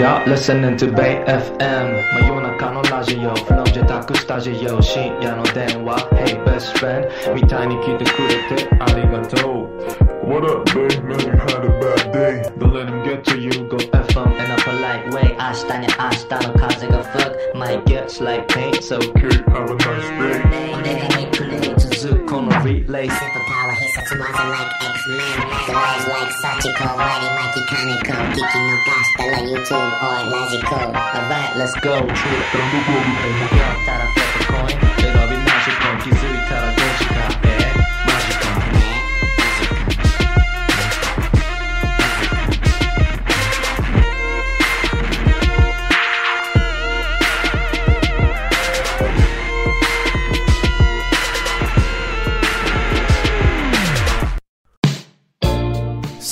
You're listening to Bay FM 真夜中のラジオ From 自宅スタジオ深夜の電話 Hey best friend みたいに聞いてくれてありがとう What up, babe? Man, you had a bad day. Don't let him get to you Go FM In a polite way 明日に明日の風が吹く My gets like paint So Okay, have a nice day. 俺がめくれ続くこの relay Superpower 必殺技 like X-Men The words like Sachiko Mighty Mikey Kaneko 聞き逃したら YouTube or ラジコ Alright let's go True やったらフリップコイン選びマ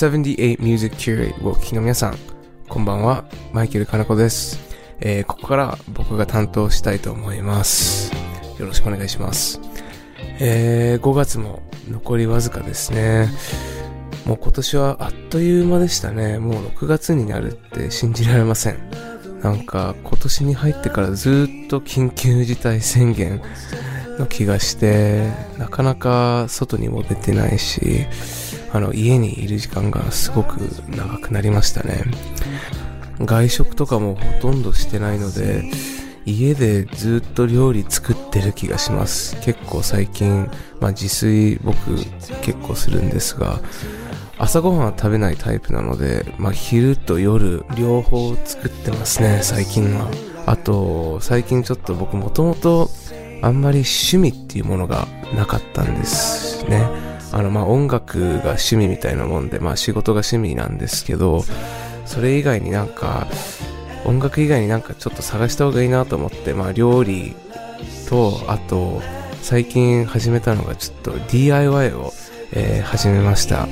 78 Music Curate をお聞きの皆さん、こんばんは、マイケルかな子です。えー、ここから僕が担当したいと思います。よろしくお願いします。えー、5月も残りわずかですね。もう今年はあっという間でしたね。もう6月になるって信じられません。なんか今年に入ってからずっと緊急事態宣言の気がして、なかなか外にも出てないし、あの、家にいる時間がすごく長くなりましたね。外食とかもほとんどしてないので、家でずっと料理作ってる気がします。結構最近、まあ自炊僕結構するんですが、朝ごはんは食べないタイプなので、まあ昼と夜両方作ってますね、最近は。あと、最近ちょっと僕もともとあんまり趣味っていうものがなかったんですね。あの、まあ、音楽が趣味みたいなもんで、まあ、仕事が趣味なんですけど、それ以外になんか、音楽以外になんかちょっと探した方がいいなと思って、まあ、料理と、あと、最近始めたのがちょっと DIY を、えー始めました。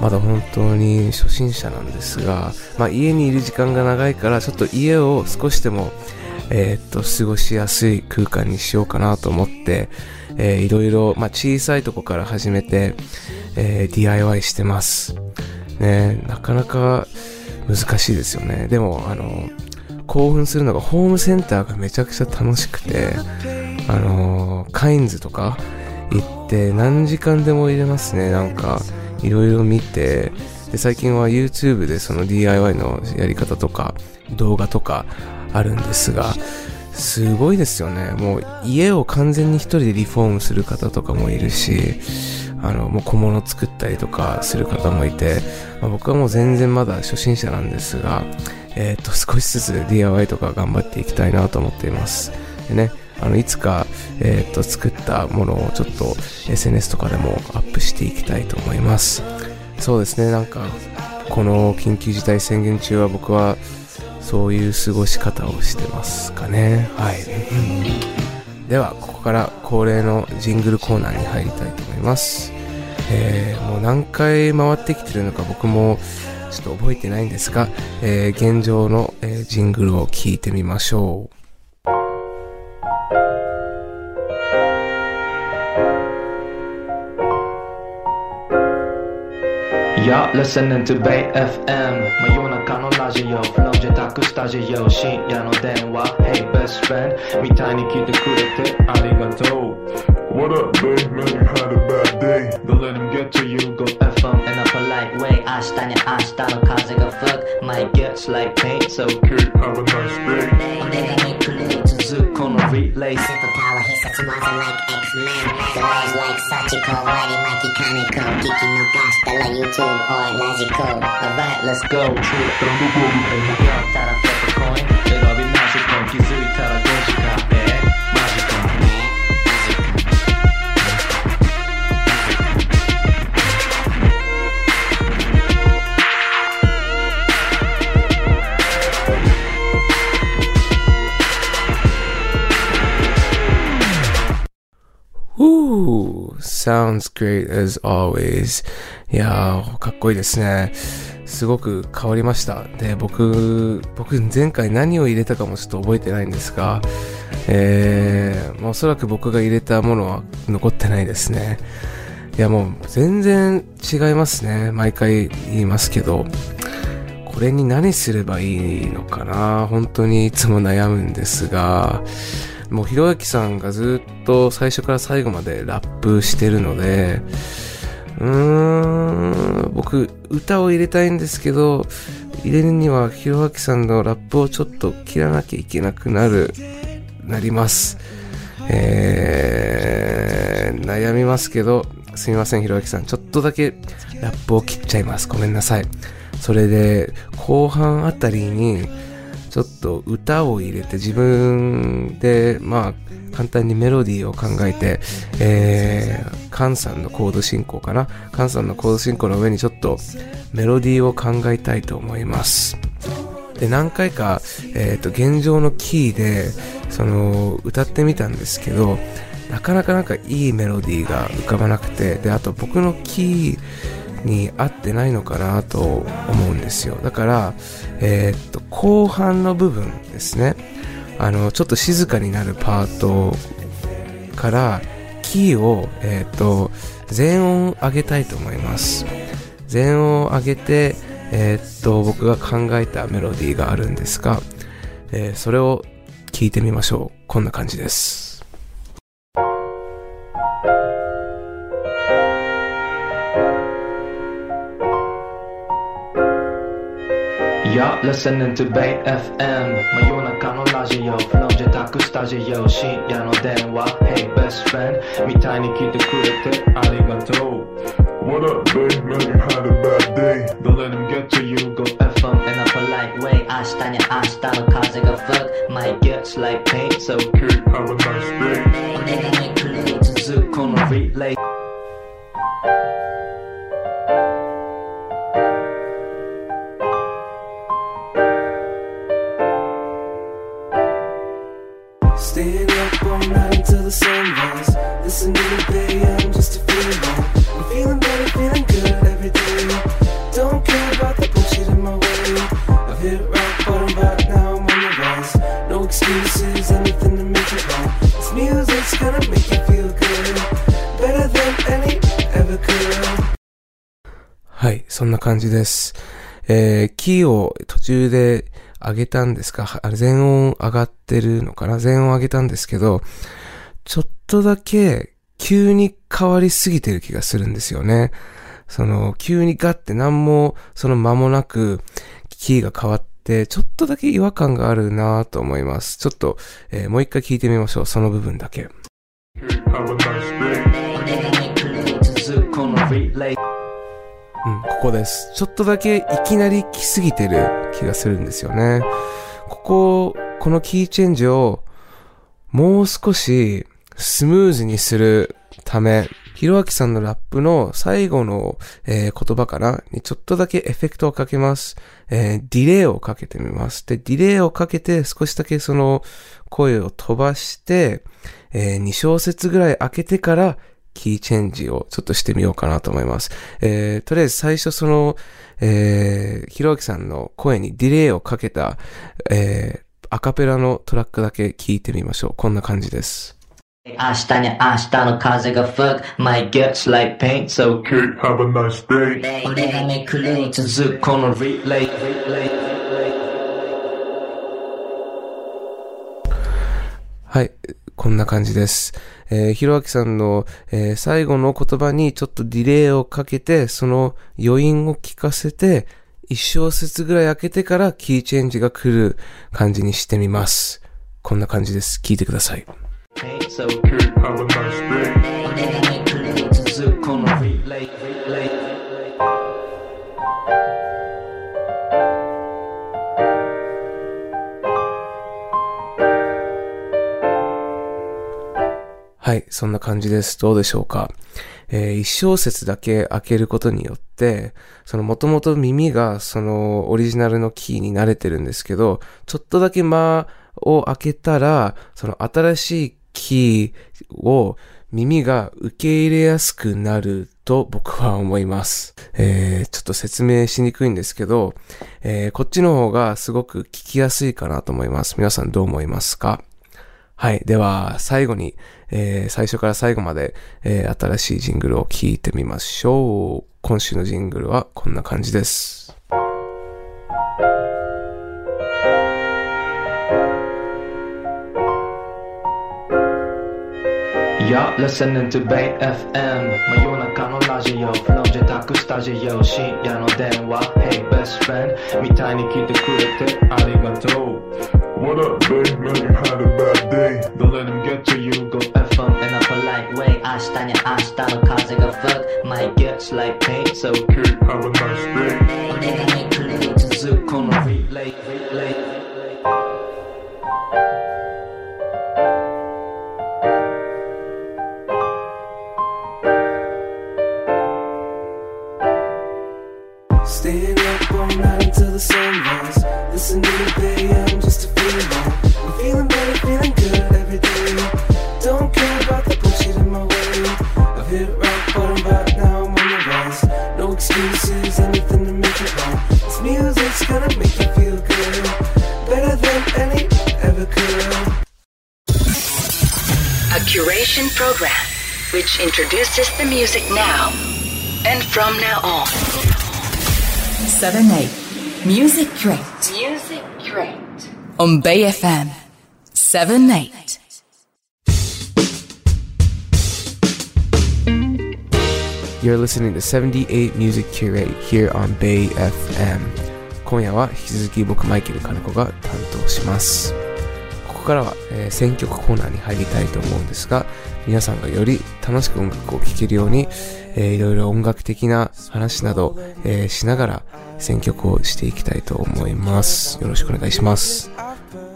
まだ本当に初心者なんですが、まあ、家にいる時間が長いから、ちょっと家を少しでも、えーっと、過ごしやすい空間にしようかなと思って、えーいろいろ、まあ、小さいとこから始めて、えー DIY してます。ね、なかなか難しいですよね。でも、あの、興奮するのがホームセンターがめちゃくちゃ楽しくて、あの、カインズとか行って何時間でも入れますね。なんか、いろいろ見て、で、最近は YouTube でその DIY のやり方とか、動画とかあるんですが、すごいですよね。もう家を完全に一人でリフォームする方とかもいるし、あの、もう小物作ったりとかする方もいて、まあ僕はもう全然まだ初心者なんですが、えっ、と、少しずつ DIY とか頑張っていきたいなと思っています。でね、あの、いつか、えっ、と、作ったものをちょっと SNS とかでもアップしていきたいと思います。そうですね、なんか、この緊急事態宣言中は僕は、そういう過ごし方をしてますかね。はい。では、ここから恒例のジングルコーナーに入りたいと思います。えー、もう何回回ってきてるのか僕もちょっと覚えてないんですが、えー、現状の、えージングルを聞いてみましょう。You're listening to Bay FM 真夜中のラジオ From 自宅スタジオ深夜の電話 Hey best friend みたいに聞いてくれてありがとう What up, babe? Man, you had a bad day. Don't let him get to you Go FM In a polite way 明日に明日の風が吹く My Gets like paint So Okay, Like Sachiko Mighty Mikey Kaneko 聞き逃したら YouTube or ラジコ Alright let's go True やったらフリップコイン選びマジコン気づい sounds great as always. いやー、かっこいいですね。すごく変わりました。で、僕、僕前回何を入れたかもちょっと覚えてないんですが、えー、まおそらく僕が入れたものは残ってないですね。いやもう全然違いますね。毎回言いますけど。これに何すればいいのかな本当にいつも悩むんですが、もうひろゆきさんがずっと最初から最後までラップしてるので、うーん、僕、歌を入れたいんですけど、入れるにはひろゆきさんのラップをちょっと切らなきゃいけなくなる、なります。えー、悩みますけど、すみません、ひろゆきさん。ちょっとだけラップを切っちゃいます。ごめんなさい。それで、後半あたりに、ちょっと歌を入れて自分で、まあ、簡単にメロディーを考えて、えー、カンさんのコード進行かな？カンさんのコード進行の上にちょっとメロディーを考えたいと思います。で、何回か、えっ、と、現状のキーで、その、歌ってみたんですけど、なかなかなんかいいメロディーが浮かばなくて、で、あと僕のキーに合ってないのかなと思うんですよ。だから、えっ、と、後半の部分ですね。あの、ちょっと静かになるパートから、キーを、えっ、と、全音上げたいと思います。全音を上げて、えーっと、僕が考えたメロディーがあるんですが、えーそれを聞いてみましょう。こんな感じです。You're listening to Bay FM 真夜中のラジオフロージェタックスタジオ深夜の電話 Hey best friend みたいに聞いてくれてありがとう What up, babe? Man, you had a bad day. Don't let them get to you Go FM In a polite way 明日に明日の風が吹く Might get like paint So Okay, have a nice day. 俺がめくる続くこの relay Staying 感じです。えー、キーを途中で上げたんですか？はあれ全音上がってるのかな？全音上げたんですけど、ちょっとだけ急に変わりすぎてる気がするんですよね。その、急にガッて何もその間もなくキーが変わって、ちょっとだけ違和感があるなと思います。ちょっと、えーもう一回聞いてみましょう。その部分だけ。うん、ここです。ちょっとだけいきなり来すぎてる気がするんですよね。ここ、このキーチェンジをもう少しスムーズにするため、ひろあきさんのラップの最後の、えー言葉かなにちょっとだけエフェクトをかけます。えーディレイをかけてみます。で、ディレイをかけて少しだけその声を飛ばして、え2小節ぐらい開けてからキーチェンジをちょっとしてみようかなと思います。えーとりあえず最初その、えーひろあきさんの声にディレイをかけた、えーアカペラのトラックだけ聞いてみましょう。こんな感じです。明日に明日の風が吹く Might get like paint So Okay, have a nice day. 俺がめくる続くこの relay はい。こんな感じです。えー、ひろあきさんの、えー最後の言葉にちょっとディレイをかけて、その余韻を聞かせて、一小節ぐらい開けてからキーチェンジが来る感じにしてみます。こんな感じです。聞いてください。So はい、そんな感じです。どうでしょうか。えー一小節だけ開けることによって、その元々耳がそのオリジナルのキーに慣れてるんですけど、ちょっとだけ間を開けたら、その新しいキーを耳が受け入れやすくなると僕は思います。えーちょっと説明しにくいんですけど、えーこっちの方がすごく聞きやすいかなと思います。皆さんどう思いますか？はい。では、最後に、えー最初から最後まで、えー新しいジングルを聞いてみましょう。今週のジングルはこんな感じです。You're listening to Bay FM 真夜中のラジオ From 自宅スタジオ深夜の電話 Hey best friend みたいに聞いてくれてありがとう What up, babe? Man, you had a bad day. Don't let him get to you Go FM in a polite way 明日に明日の風が吹く Might get like pain So Okay, have a nice day. 俺がにプレイ続くこの relay relay The sunrise. Listen to the Bay just to feel more. I'm feeling better, feeling good every day. Don't care about the bullshit in my way. I've hit rock bottom, but now I'm on the rise. No excuses, anything to make it right. This music's gonna make you feel good, better than any ever could. A curation program which introduces the music now and from now on. 7 8 Music Crate. Music Crate. on Bay FM 7 8 You're listening to 78 Music Curate here on Bay FM 今夜は引き続き僕マイケル金子が担当します。ここからは、えー選曲コーナーに入りたいと思うんですが皆さんがより楽しく音楽を聴けるように、えーいろいろ音楽的な話など、えーしながら選曲をしていきたいと思います。よろしくお願いします。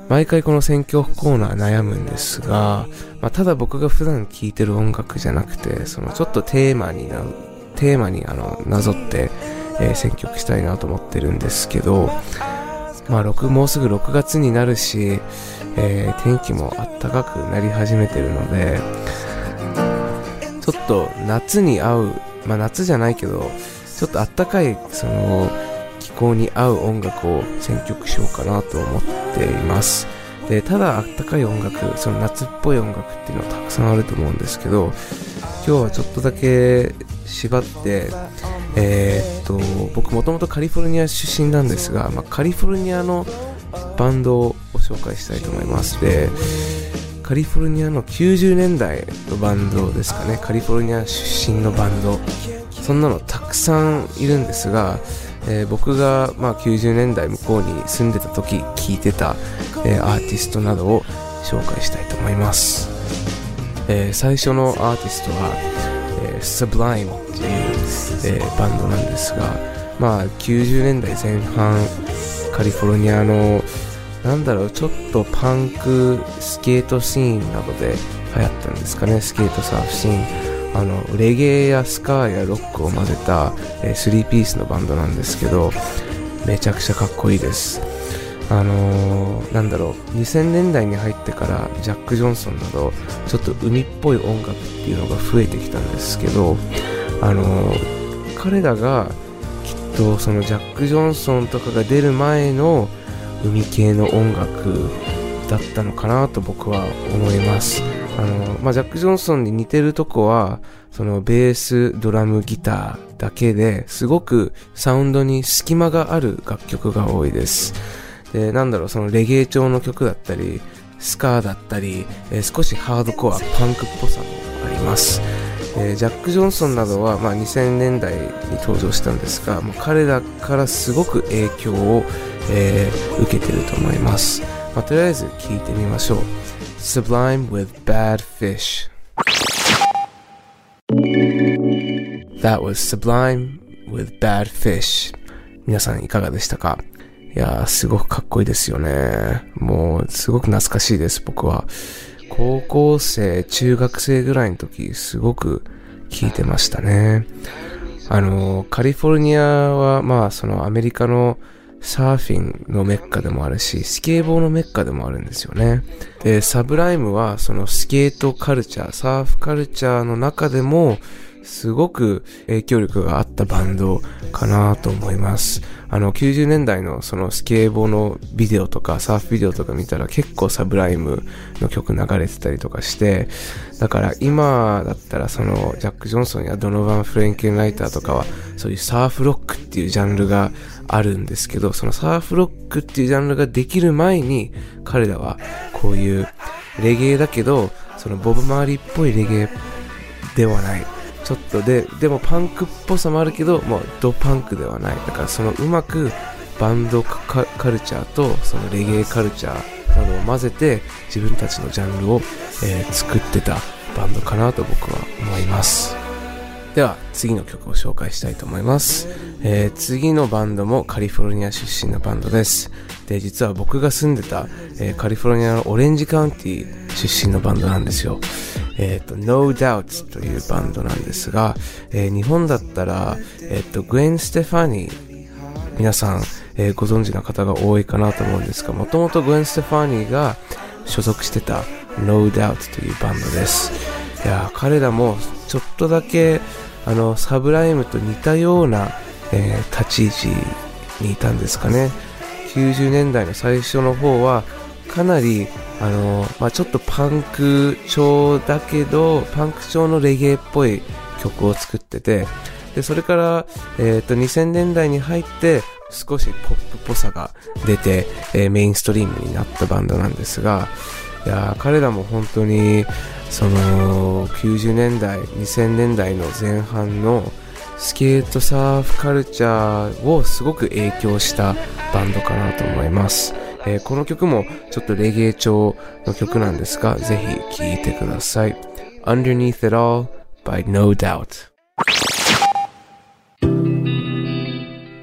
毎回この選曲コーナー悩むんですが、まあ、ただ僕が普段聴いてる音楽じゃなくて、そのちょっとテーマにな、テーマにあの、なぞって、えー選曲したいなと思ってるんですけど、まあ、6、もうすぐ6月になるし、えー天気も暖かくなり始めてるので、ちょっと夏に合う、まあ夏じゃないけど、ちょっと暖かい、その、候に合う音楽を選曲しようかなと思っています。で、ただ暖かい音楽、その夏っぽい音楽っていうのはたくさんあると思うんですけど、今日はちょっとだけ縛って、えーっと、僕もともとカリフォルニア出身なんですが、まあ、カリフォルニアのバンドを紹介したいと思います。で、カリフォルニアの90年代のバンドですかね。カリフォルニア出身のバンド。そんなのたくさんいるんですが、えー僕が、まあ、90年代向こうに住んでた時聴いてた、えーアーティストなどを紹介したいと思います。えー最初のアーティストは、えー Sublime っていう、えーバンドなんですが、まあ、90年代前半、カリフォルニアの、なんだろう、ちょっとパンク、スケートシーンなどで流行ったんですかね、スケートサーフシーン。あの、レゲエやスカーやロックを混ぜた、えー、3ピースのバンドなんですけど、めちゃくちゃかっこいいです。あのー、なんだろう、2000年代に入ってからジャック・ジョンソンなど、ちょっと海っぽい音楽っていうのが増えてきたんですけど、あのー、彼らがきっとそのジャック・ジョンソンとかが出る前の海系の音楽だったのかなと僕は思います。あの、まあ、ジャック・ジョンソンに似てるとこは、そのベース、ドラム、ギターだけですごくサウンドに隙間がある楽曲が多いです。で、なんだろう、そのレゲエ調の曲だったり、スカーだったり、えー少しハードコア、パンクっぽさもあります。えージャック・ジョンソンなどは、まあ、2000年代に登場したんですが、もう彼らからすごく影響を、えー受けてると思います。まあ、とりあえず聞いてみましょう。Sublime with Bad Fish That was Sublime with Bad Fish 皆さんいかがでしたか？いやー、すごくかっこいいですよね。もう、すごく懐かしいです、僕は。高校生、中学生ぐらいの時、すごく聴いてましたね。あの、カリフォルニアは、まあ、そのアメリカのサーフィンのメッカでもあるし、スケーボーのメッカでもあるんですよね。で、サブライムは、そのスケートカルチャー、サーフカルチャーの中でも、すごく影響力があったバンドかなと思います。あの、90年代のそのスケーボーのビデオとかサーフビデオとか見たら結構サブライムの曲流れてたりとかして、だから今だったらそのジャック・ジョンソンやドノバン・フレンケンライターとかはそういうサーフロックっていうジャンルがあるんですけど、そのサーフロックっていうジャンルができる前に彼らはこういうレゲエだけど、そのボブ・マーリーっぽいレゲエではない。ちょっとで、でもパンクっぽさもあるけど、もうドパンクではない。だからそのうまくバンドカルチャーとそのレゲエカルチャーなどを混ぜて自分たちのジャンルを、えー作ってたバンドかなと僕は思います。では次の曲を紹介したいと思います、えー次のバンドもカリフォルニア出身のバンドですで実は僕が住んでた、えーカリフォルニアのオレンジカウンティ出身のバンドなんですよえっ、と No Doubt というバンドなんですが、えー日本だったらえっ、とグエン・ステファニー皆さん、えーご存知の方が多いかなと思うんですが、もともとグエン・ステファニーが所属してた No Doubt というバンドです。いや彼らもちょっとだけあのサブライムと似たような、えー立ち位置にいたんですかね。90年代の最初の方はかなりあの、まあ、ちょっとパンク調だけどパンク調のレゲエっぽい曲を作っててでそれから、えー、と2000年代に入って少しポップっぽさが出て、えーメインストリームになったバンドなんですがいや彼らも本当にその90年代2000年代の前半のスケートサーフカルチャーをすごく影響したバンドかなと思います、えーこの曲もちょっとレゲエ調の曲なんですがぜひ聴いてください。Underneath It All by No Doubt.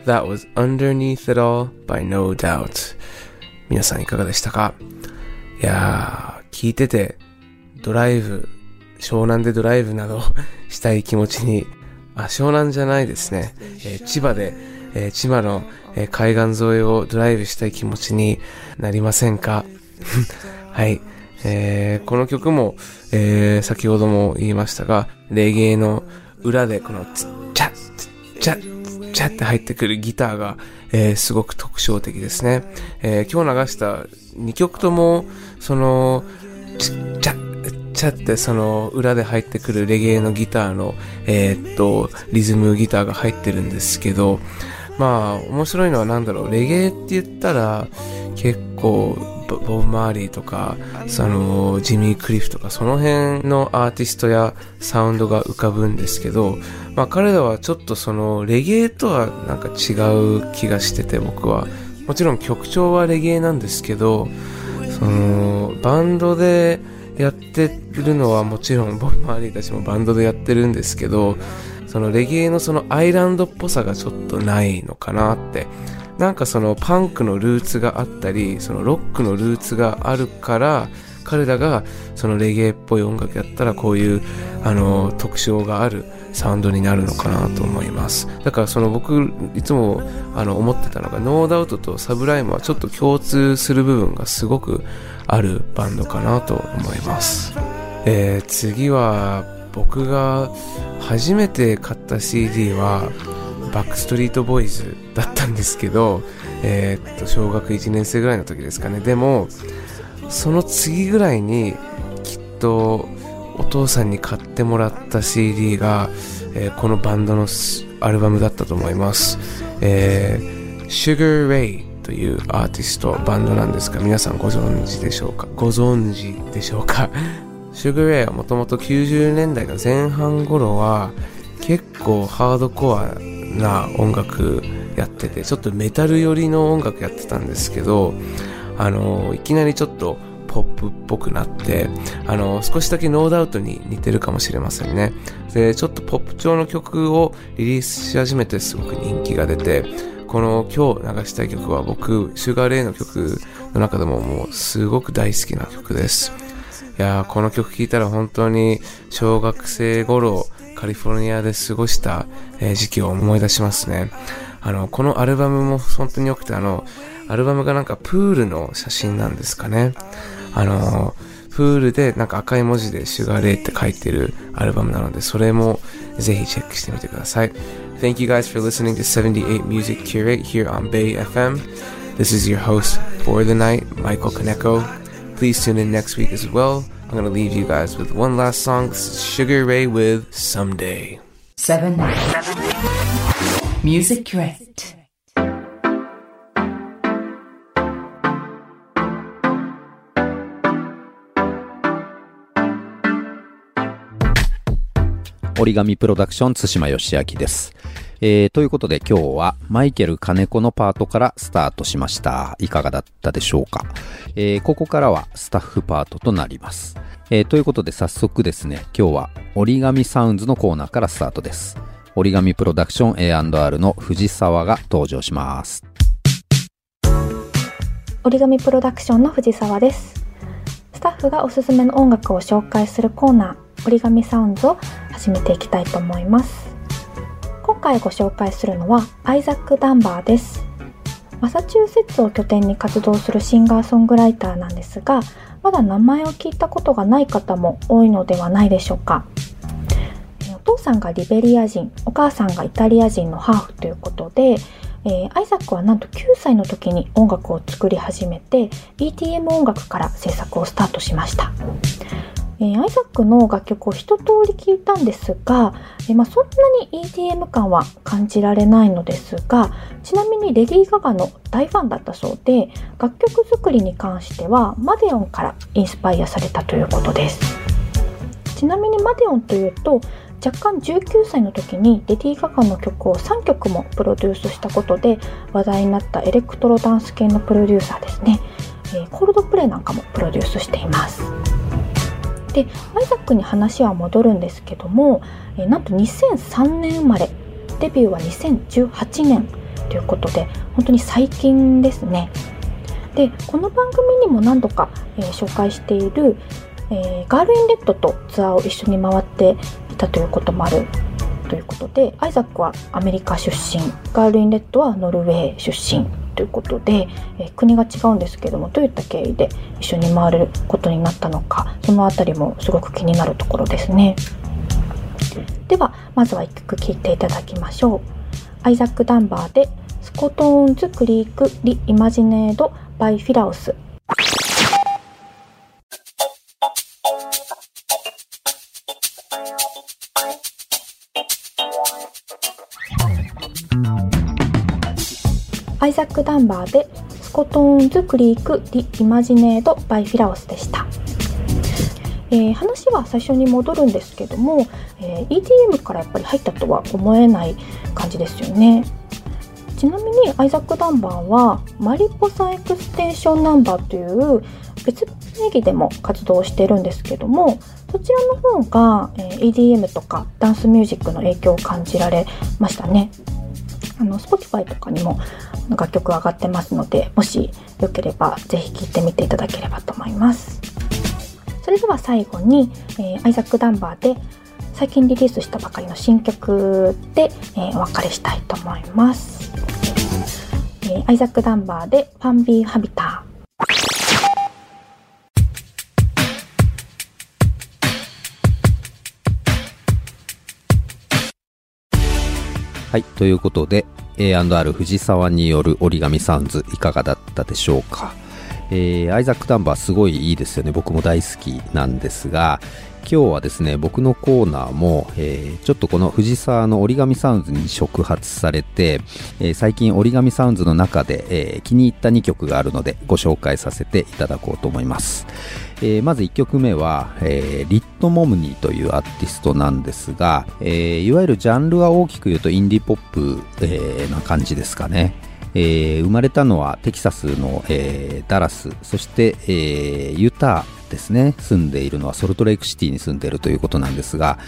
That was Underneath It All by No Doubt. 皆さんいかがでしたか？いやー、聞いてて、ドライブ、湘南でドライブなどしたい気持ちに、あ、湘南じゃないですね。えー千葉で、えー千葉の、えー海岸沿いをドライブしたい気持ちになりませんか？はい。えーこの曲も、えー先ほども言いましたが、レゲエの裏でこのツッチャッツッチャッチャッって入ってくるギターが、えーすごく特徴的ですね。えー今日流した2曲とも、その、チッチャッチャッってその裏で入ってくるレゲエのギターの、えーっと、リズムギターが入ってるんですけど、まあ、面白いのは何だろう、レゲエって言ったら、結構、ボブ・マーリーとか、その、ジミー・クリフとか、その辺のアーティストやサウンドが浮かぶんですけど、まあ彼らはちょっとその、レゲエとはなんか違う気がしてて、僕は。もちろん曲調はレゲエなんですけど、その、バンドでやってるのはもちろん、ボブ・マーリーたちもバンドでやってるんですけど、そのレゲエのそのアイランドっぽさがちょっとないのかなって。なんかそのパンクのルーツがあったり、そのロックのルーツがあるから、彼らがそのレゲエっぽい音楽やったらこういうあの特徴があるサウンドになるのかなと思います。だからその僕いつもあの思ってたのがノーダウトとサブライムはちょっと共通する部分がすごくあるバンドかなと思います。えー次は僕が初めて買った CD はバックストリートボーイズだったんですけど、えーっと小学1年生ぐらいの時ですかね。でもその次ぐらいにきっとお父さんに買ってもらった CD が、えーこのバンドのアルバムだったと思います、えー、Sugar Ray というアーティストバンドなんですが皆さんご存知でしょうか？ご存知でしょうか？Sugar Ray はもともと90年代の前半頃は結構ハードコアな音楽やっててちょっとメタル寄りの音楽やってたんですけどあのいきなりちょっとポップっぽくなってあの少しだけノーダウトに似てるかもしれませんね。でちょっとポップ調の曲をリリースし始めてすごく人気が出てこの今日流したい曲は僕シュガーレイの曲の中でももうすごく大好きな曲です。やーこの曲聴いたら本当に小学生頃カリフォルニアで過ごした、え時期を思い出しますね。あの、このアルバムも本当に良くて、あの、アルバムがなんかプールの写真なんですかね。あの、プールでなんか赤い文字でシュガーレイって書いてるアルバムなので、それもぜひチェックしてみてください。Thank you guys for listening to 78 Music Curate here on Bay FM. This is your host for the night, Michael Kaneko. Please tune in next week as well. I'm going to leave you guys with one last song. Sugar Ray with Someday. Seven. Music Direct. Origami プロダクション対馬義明ですえー、ということで今日はマイケル金子のパートからスタートしました。いかがだったでしょうか、えー、ここからはスタッフパートとなります。えー、ということで早速ですね、今日は折り紙サウンズのコーナーからスタートです。折り紙プロダクション A&R の藤沢が登場します。折り紙プロダクションの藤沢ですスタッフがおすすめの音楽を紹介するコーナー折り紙サウンズを始めていきたいと思います今回ご紹介するのはアイザック・ダンバーです。マサチューセッツを拠点に活動するシンガーソングライターなんですがまだ名前を聞いたことがない方も多いのではないでしょうか。お父さんがリベリア人お母さんがイタリア人のハーフということでえー、アイザックはなんと9歳の時に音楽を作り始めて ETM 音楽から制作をスタートしました、えー、アイザックの楽曲を一通り聴いたんですが、えー、まあ、そんなに ETM 感は感じられないのですがちなみにレディー・ガガの大ファンだったそうで楽曲作りに関してはマデオンからインスパイアされたということです。ちなみにマデオンというと若干19歳の時にレディー・ガガの曲を3曲もプロデュースしたことで話題になったエレクトロダンス系のプロデューサーですね、えー、 Coldplay なんかもプロデュースしています。でアイザックに話は戻るんですけども、え、なんと2003年生まれデビューは2018年ということで本当に最近ですね。でこの番組にも何度か、えー、紹介しているえー、 girl in red とツアーを一緒に回っていたということもあるということでアイザックはアメリカ出身girl in red はノルウェー出身。ということで、え、国が違うんですけどもどういった経緯で一緒に回ることになったのかその辺りもすごく気になるところですね。ではまずは1曲聴いていただきましょう。アイザック・ダンバーで scorton's creek reimagined by filousアイザック・ダンバーで scorton's creek reimagined by filous でした、えー、話は最初に戻るんですけども、えー、EDM からやっぱり入ったとは思えない感じですよね。ちなみにアイザック・ダンバーは Mariposa Extension Number という別名義でも活動してるんですけどもそちらの方が、え、EDM とかダンスミュージックの影響を感じられましたね。あの Spotify とかにも楽曲上がってますのでもしよければぜひ聴いてみていただければと思います。それでは最後に、えー、アイザック・ダンバーで最近リリースしたばかりの新曲で、えー、お別れしたいと思います、えー、アイザック・ダンバーで「ファンビー・ハビター」はい。ということで、A&R 藤沢による折り紙サウンズいかがだったでしょうか？えー、アイザック・ダンバーすごいいいですよね。僕も大好きなんですが、今日はですね、僕のコーナーも、えー、ちょっとこの藤沢の折り紙サウンズに触発されて、えー、最近折り紙サウンズの中で、えー、気に入った2曲があるのでご紹介させていただこうと思います。え、まず1曲目は、え、リット・モムニーというアーティストなんですが、え、いわゆるジャンルは大きく言うとインディポップ、え、な感じですかね。えー、生まれたのはテキサスの、えー、ダラス、そして、えー、ユタですね、住んでいるのはソルトレイクシティに住んでいるということなんですが、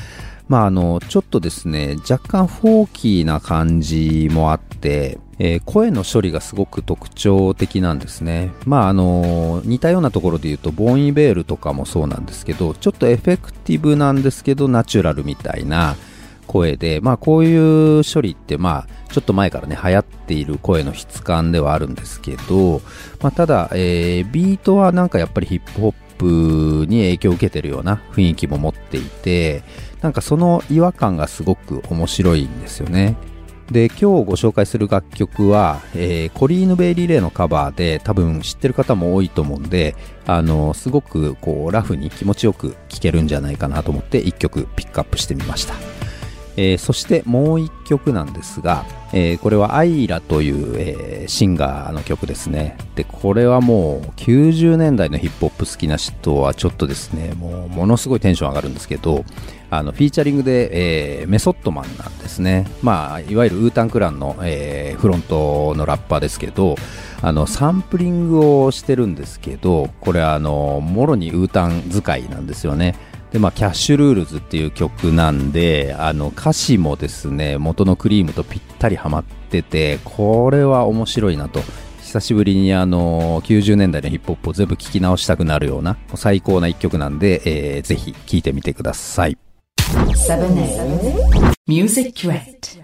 まああの、ちょっとですね、若干フォーキーな感じもあって、えー、声の処理がすごく特徴的なんですね。まああの、似たようなところで言うと、 Bon Iver とかもそうなんですけど、ちょっとエフェクティブなんですけど、ナチュラルみたいな声で、まあこういう処理って、まあちょっと前からね、流行っている声の質感ではあるんですけど、まあただ、えー、ビートはなんかやっぱりヒップホップに影響を受けてるような雰囲気も持っていて、なんかその違和感がすごく面白いんですよね。で、今日ご紹介する楽曲は、えー、コリーヌ・ベイリ・レイのカバーで多分知ってる方も多いと思うんで、あの、すごくこう、ラフに気持ちよく聴けるんじゃないかなと思って一曲ピックアップしてみました。えーそしてもう一曲なんですが、えーこれはアイラという、えーシンガーの曲ですね。で、これはもう90年代のヒップホップ好きな人はちょっとですね、もうものすごいテンション上がるんですけど、あの、フィーチャリングで、えーメソッドマンなんですね。まあ、いわゆるウータンクランの、えーフロントのラッパーですけど、あの、サンプリングをしてるんですけど、これあの、もろにウータン使いなんですよね。で、まあ、キャッシュルールズっていう曲なんで、あの、歌詞もですね、元のクリームとぴったりハマってて、これは面白いなと。久しぶりにあの、90年代のヒップホップを全部聴き直したくなるような、最高な一曲なんで、えーぜひ聴いてみてください。7 8 Music Crate.